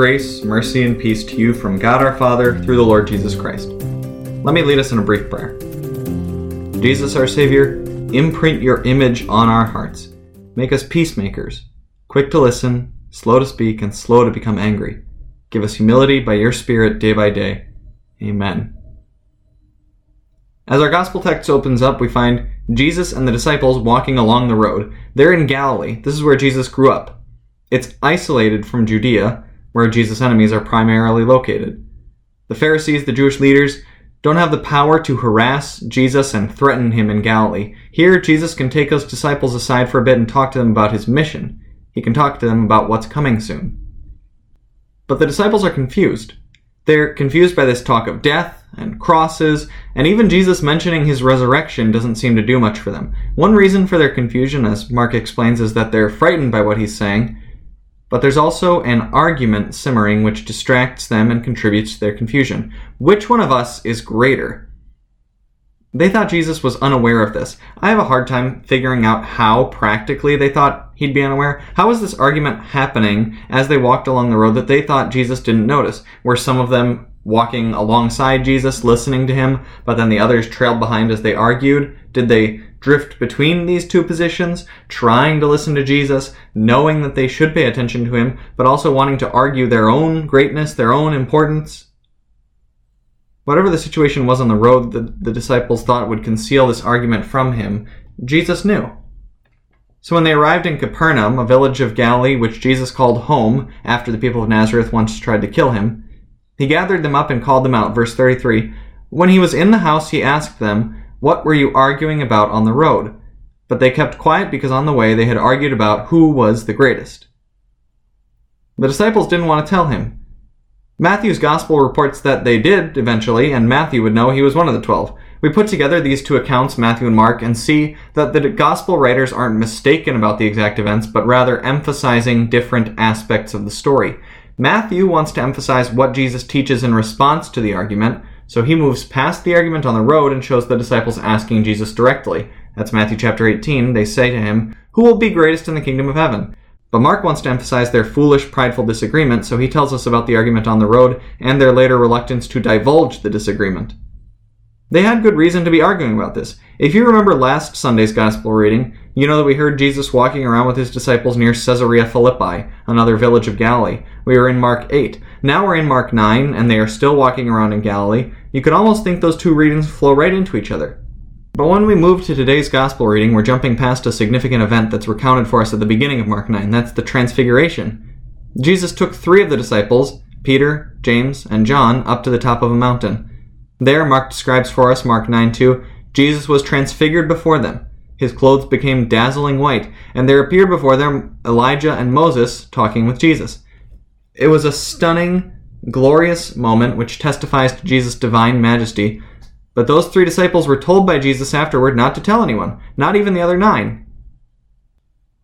Grace, mercy, and peace to you from God our Father through the Lord Jesus Christ. Let me lead us in a brief prayer. Jesus, our Savior, imprint your image on our hearts. Make us peacemakers, quick to listen, slow to speak, and slow to become angry. Give us humility by your Spirit day by day. Amen. As our gospel text opens up, we find Jesus and the disciples walking along the road. They're in Galilee. This is where Jesus grew up. It's isolated from Judea, where Jesus' enemies are primarily located. The Pharisees, the Jewish leaders, don't have the power to harass Jesus and threaten him in Galilee. Here, Jesus can take those disciples aside for a bit and talk to them about his mission. He can talk to them about what's coming soon. But the disciples are confused. They're confused by this talk of death and crosses, and even Jesus mentioning his resurrection doesn't seem to do much for them. One reason for their confusion, as Mark explains, is that they're frightened by what he's saying, but there's also an argument simmering which distracts them and contributes to their confusion. Which one of us is greater? They thought Jesus was unaware of this. I have a hard time figuring out how practically they thought he'd be unaware. How was this argument happening as they walked along the road that they thought Jesus didn't notice? Were some of them walking alongside Jesus, listening to him, but then the others trailed behind as they argued? Did they drift between these two positions, trying to listen to Jesus, knowing that they should pay attention to him, but also wanting to argue their own greatness, their own importance? Whatever the situation was on the road that the disciples thought would conceal this argument from him, Jesus knew. So when they arrived in Capernaum, a village of Galilee which Jesus called home after the people of Nazareth once tried to kill him, he gathered them up and called them out. Verse 33 When he was in the house, he asked them, what were you arguing about on the road? But they kept quiet because on the way they had argued about who was the greatest. The disciples didn't want to tell him. Matthew's gospel reports that they did eventually, and Matthew would know he was one of the twelve. We put together these two accounts, Matthew and Mark, and see that the gospel writers aren't mistaken about the exact events, but rather emphasizing different aspects of the story. Matthew wants to emphasize what Jesus teaches in response to the argument, so he moves past the argument on the road and shows the disciples asking Jesus directly. That's Matthew chapter 18. They say to him, Who will be greatest in the kingdom of heaven? But Mark wants to emphasize their foolish, prideful disagreement, so he tells us about the argument on the road and their later reluctance to divulge the disagreement. They had good reason to be arguing about this. If you remember last Sunday's Gospel reading, you know that we heard Jesus walking around with his disciples near Caesarea Philippi, another village of Galilee. We were in Mark 8. Now we're in Mark 9, and they are still walking around in Galilee. You could almost think those two readings flow right into each other. But when we move to today's Gospel reading, we're jumping past a significant event that's recounted for us at the beginning of Mark 9. That's the Transfiguration. Jesus took three of the disciples, Peter, James, and John, up to the top of a mountain. There, Mark describes for us, Mark 9 2, Jesus was transfigured before them. His clothes became dazzling white, and there appeared before them Elijah and Moses talking with Jesus. It was a stunning, glorious moment which testifies to Jesus' divine majesty. But those three disciples were told by Jesus afterward not to tell anyone, not even the other nine.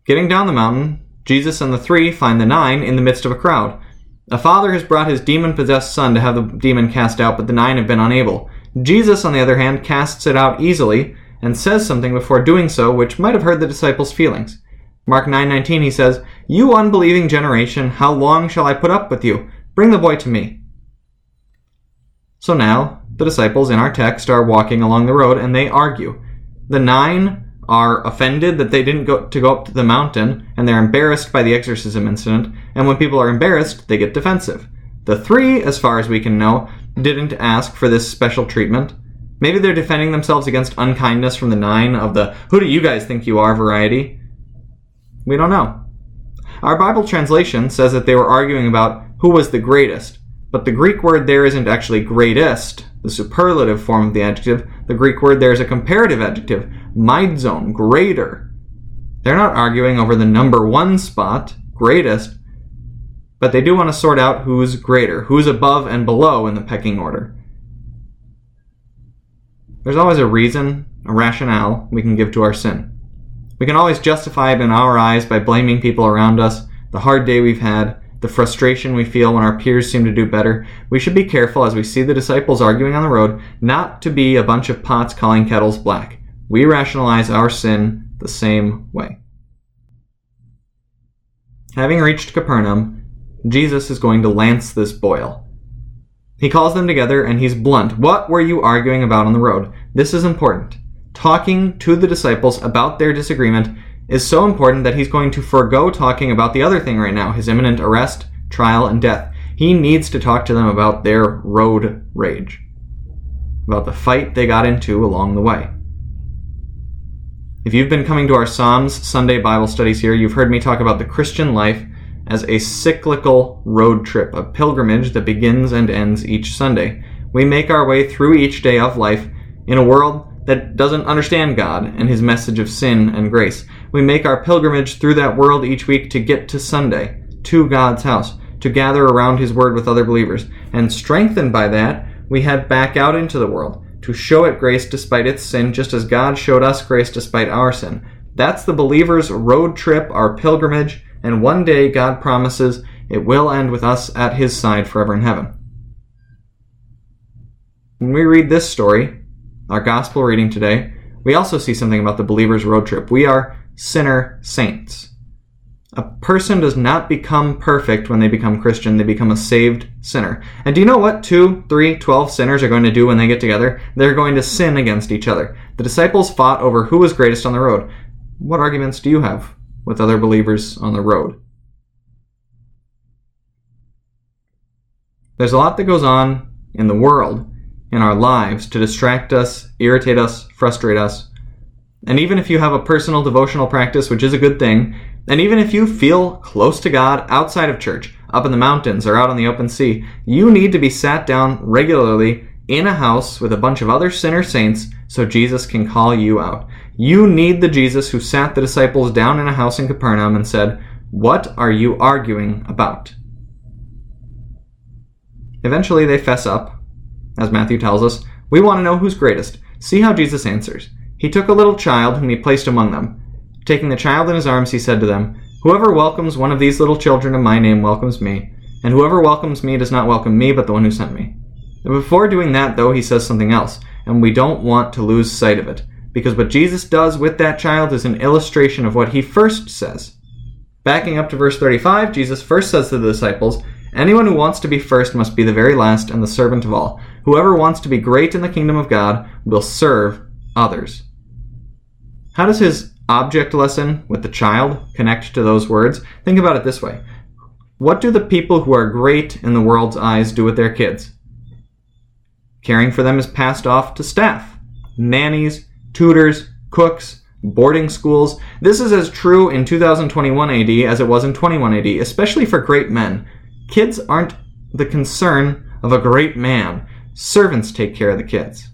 Getting down the mountain, Jesus and the three find the nine in the midst of a crowd. A father has brought his demon possessed son to have the demon cast out, but the nine have been unable. Jesus, on the other hand, casts it out easily and says something before doing so which might have hurt the disciples' feelings. Mark 9:19 he says, "You unbelieving generation, how long shall I put up with you? Bring the boy to me." So now, the disciples in our text are walking along the road and they argue. The 9 are offended that they didn't go to go up to the mountain and they're embarrassed by the exorcism incident, and when people are embarrassed, they get defensive. The 3, as far as we can know, didn't ask for this special treatment. Maybe they're defending themselves against unkindness from the nine of the who do you guys think you are variety. We don't know. Our Bible translation says that they were arguing about who was the greatest, but the Greek word there isn't actually greatest, the superlative form of the adjective. The Greek word there is a comparative adjective, meizon, greater. They're not arguing over the number one spot, greatest, but they do want to sort out who's greater, who's above and below in the pecking order. There's always a reason, a rationale we can give to our sin. We can always justify it in our eyes by blaming people around us, the hard day we've had, the frustration we feel when our peers seem to do better. We should be careful as we see the disciples arguing on the road not to be a bunch of pots calling kettles black. We rationalize our sin the same way. Having reached Capernaum, Jesus is going to lance this boil. He calls them together and he's blunt. What were you arguing about on the road? This is important. Talking to the disciples about their disagreement is so important that he's going to forego talking about the other thing right now his imminent arrest, trial, and death. He needs to talk to them about their road rage, about the fight they got into along the way. If you've been coming to our Psalms Sunday Bible studies here, you've heard me talk about the Christian life as a cyclical road trip, a pilgrimage that begins and ends each Sunday. We make our way through each day of life in a world that doesn't understand God and His message of sin and grace. We make our pilgrimage through that world each week to get to Sunday, to God's house, to gather around His Word with other believers. And strengthened by that, we head back out into the world to show it grace despite its sin, just as God showed us grace despite our sin. That's the believer's road trip, our pilgrimage, and one day God promises it will end with us at His side forever in heaven. When we read this story, our gospel reading today, we also see something about the believer's road trip. We are sinner saints. A person does not become perfect when they become Christian, they become a saved sinner. And do you know what two, three, twelve sinners are going to do when they get together? They're going to sin against each other. The disciples fought over who was greatest on the road. What arguments do you have with other believers on the road? There's a lot that goes on in the world, in our lives, to distract us, irritate us, frustrate us. And even if you have a personal devotional practice, which is a good thing, and even if you feel close to God outside of church, up in the mountains or out on the open sea, you need to be sat down regularly in a house with a bunch of other sinner saints so Jesus can call you out. You need the Jesus who sat the disciples down in a house in Capernaum and said, What are you arguing about? Eventually they fess up, as Matthew tells us. We want to know who's greatest. See how Jesus answers. He took a little child whom he placed among them. Taking the child in his arms, he said to them, Whoever welcomes one of these little children in my name welcomes me, and whoever welcomes me does not welcome me, but the one who sent me. And before doing that, though, he says something else, and we don't want to lose sight of it, because what Jesus does with that child is an illustration of what he first says. Backing up to verse 35, Jesus first says to the disciples, Anyone who wants to be first must be the very last and the servant of all. Whoever wants to be great in the kingdom of God will serve others. How does his object lesson with the child connect to those words? Think about it this way What do the people who are great in the world's eyes do with their kids? Caring for them is passed off to staff, nannies, tutors, cooks, boarding schools. This is as true in 2021 AD as it was in 21 AD, especially for great men. Kids aren't the concern of a great man. Servants take care of the kids.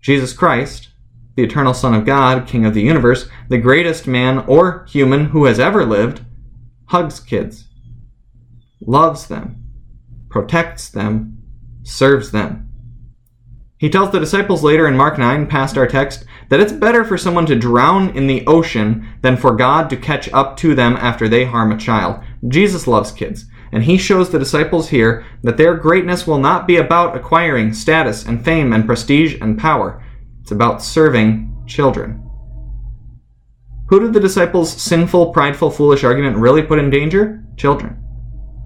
Jesus Christ, the eternal Son of God, King of the universe, the greatest man or human who has ever lived, hugs kids, loves them, protects them, serves them. He tells the disciples later in Mark 9, past our text, that it's better for someone to drown in the ocean than for God to catch up to them after they harm a child. Jesus loves kids, and he shows the disciples here that their greatness will not be about acquiring status and fame and prestige and power. It's about serving children. Who did the disciples' sinful, prideful, foolish argument really put in danger? Children.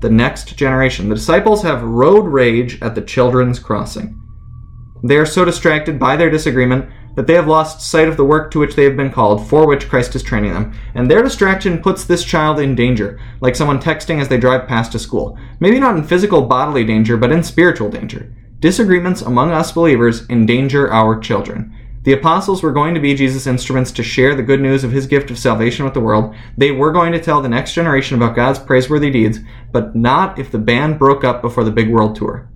The next generation. The disciples have road rage at the children's crossing. They are so distracted by their disagreement that they have lost sight of the work to which they have been called, for which Christ is training them. And their distraction puts this child in danger, like someone texting as they drive past a school. Maybe not in physical bodily danger, but in spiritual danger. Disagreements among us believers endanger our children. The apostles were going to be Jesus' instruments to share the good news of his gift of salvation with the world. They were going to tell the next generation about God's praiseworthy deeds, but not if the band broke up before the big world tour.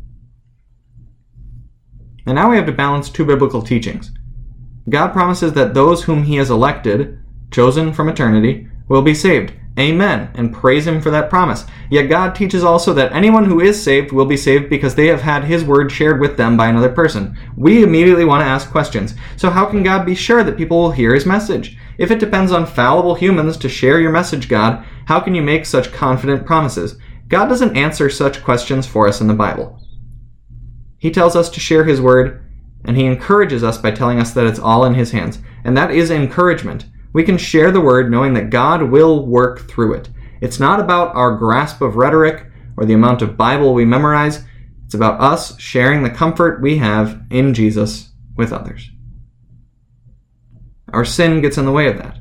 And now we have to balance two biblical teachings. God promises that those whom he has elected, chosen from eternity, will be saved. Amen. And praise Him for that promise. Yet God teaches also that anyone who is saved will be saved because they have had His word shared with them by another person. We immediately want to ask questions. So, how can God be sure that people will hear His message? If it depends on fallible humans to share your message, God, how can you make such confident promises? God doesn't answer such questions for us in the Bible. He tells us to share His word, and He encourages us by telling us that it's all in His hands. And that is encouragement. We can share the word knowing that God will work through it. It's not about our grasp of rhetoric or the amount of Bible we memorize. It's about us sharing the comfort we have in Jesus with others. Our sin gets in the way of that.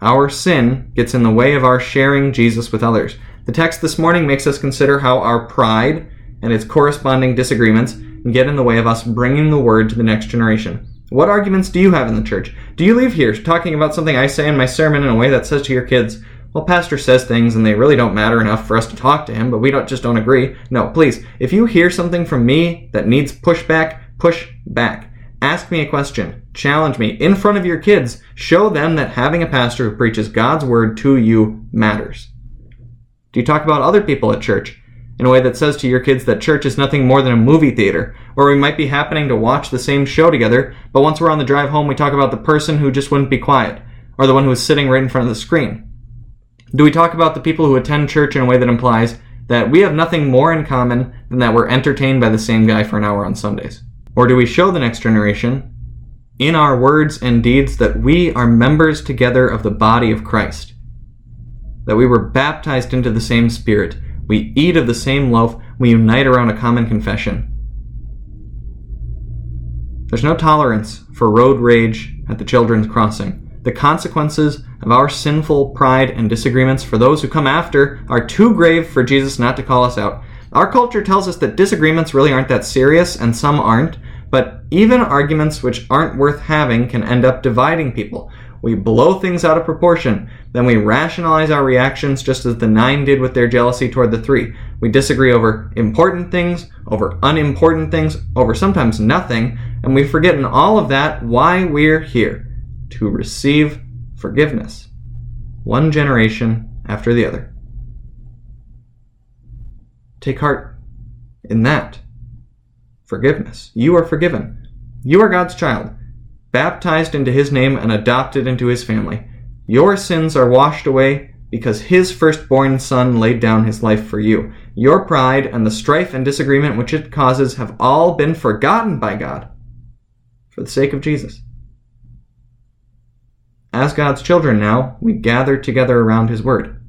Our sin gets in the way of our sharing Jesus with others. The text this morning makes us consider how our pride and its corresponding disagreements get in the way of us bringing the word to the next generation. What arguments do you have in the church? Do you leave here talking about something I say in my sermon in a way that says to your kids, well, pastor says things and they really don't matter enough for us to talk to him, but we don't just don't agree. No, please, if you hear something from me that needs pushback, push back. Ask me a question. Challenge me in front of your kids. Show them that having a pastor who preaches God's word to you matters. Do you talk about other people at church in a way that says to your kids that church is nothing more than a movie theater where we might be happening to watch the same show together, but once we're on the drive home, we talk about the person who just wouldn't be quiet or the one who is sitting right in front of the screen? Do we talk about the people who attend church in a way that implies that we have nothing more in common than that we're entertained by the same guy for an hour on Sundays? Or do we show the next generation in our words and deeds that we are members together of the body of Christ? That we were baptized into the same Spirit, we eat of the same loaf, we unite around a common confession. There's no tolerance for road rage at the children's crossing. The consequences of our sinful pride and disagreements for those who come after are too grave for Jesus not to call us out. Our culture tells us that disagreements really aren't that serious, and some aren't, but even arguments which aren't worth having can end up dividing people. We blow things out of proportion, then we rationalize our reactions just as the nine did with their jealousy toward the three. We disagree over important things, over unimportant things, over sometimes nothing, and we forget in all of that why we're here to receive forgiveness, one generation after the other. Take heart in that. Forgiveness. You are forgiven. You are God's child, baptized into His name and adopted into His family. Your sins are washed away because His firstborn Son laid down His life for you. Your pride and the strife and disagreement which it causes have all been forgotten by God for the sake of Jesus. As God's children now, we gather together around His Word.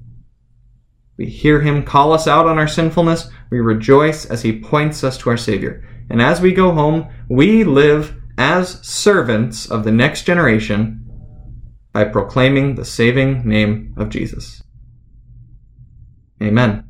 We hear Him call us out on our sinfulness. We rejoice as He points us to our Savior. And as we go home, we live as servants of the next generation by proclaiming the saving name of Jesus. Amen.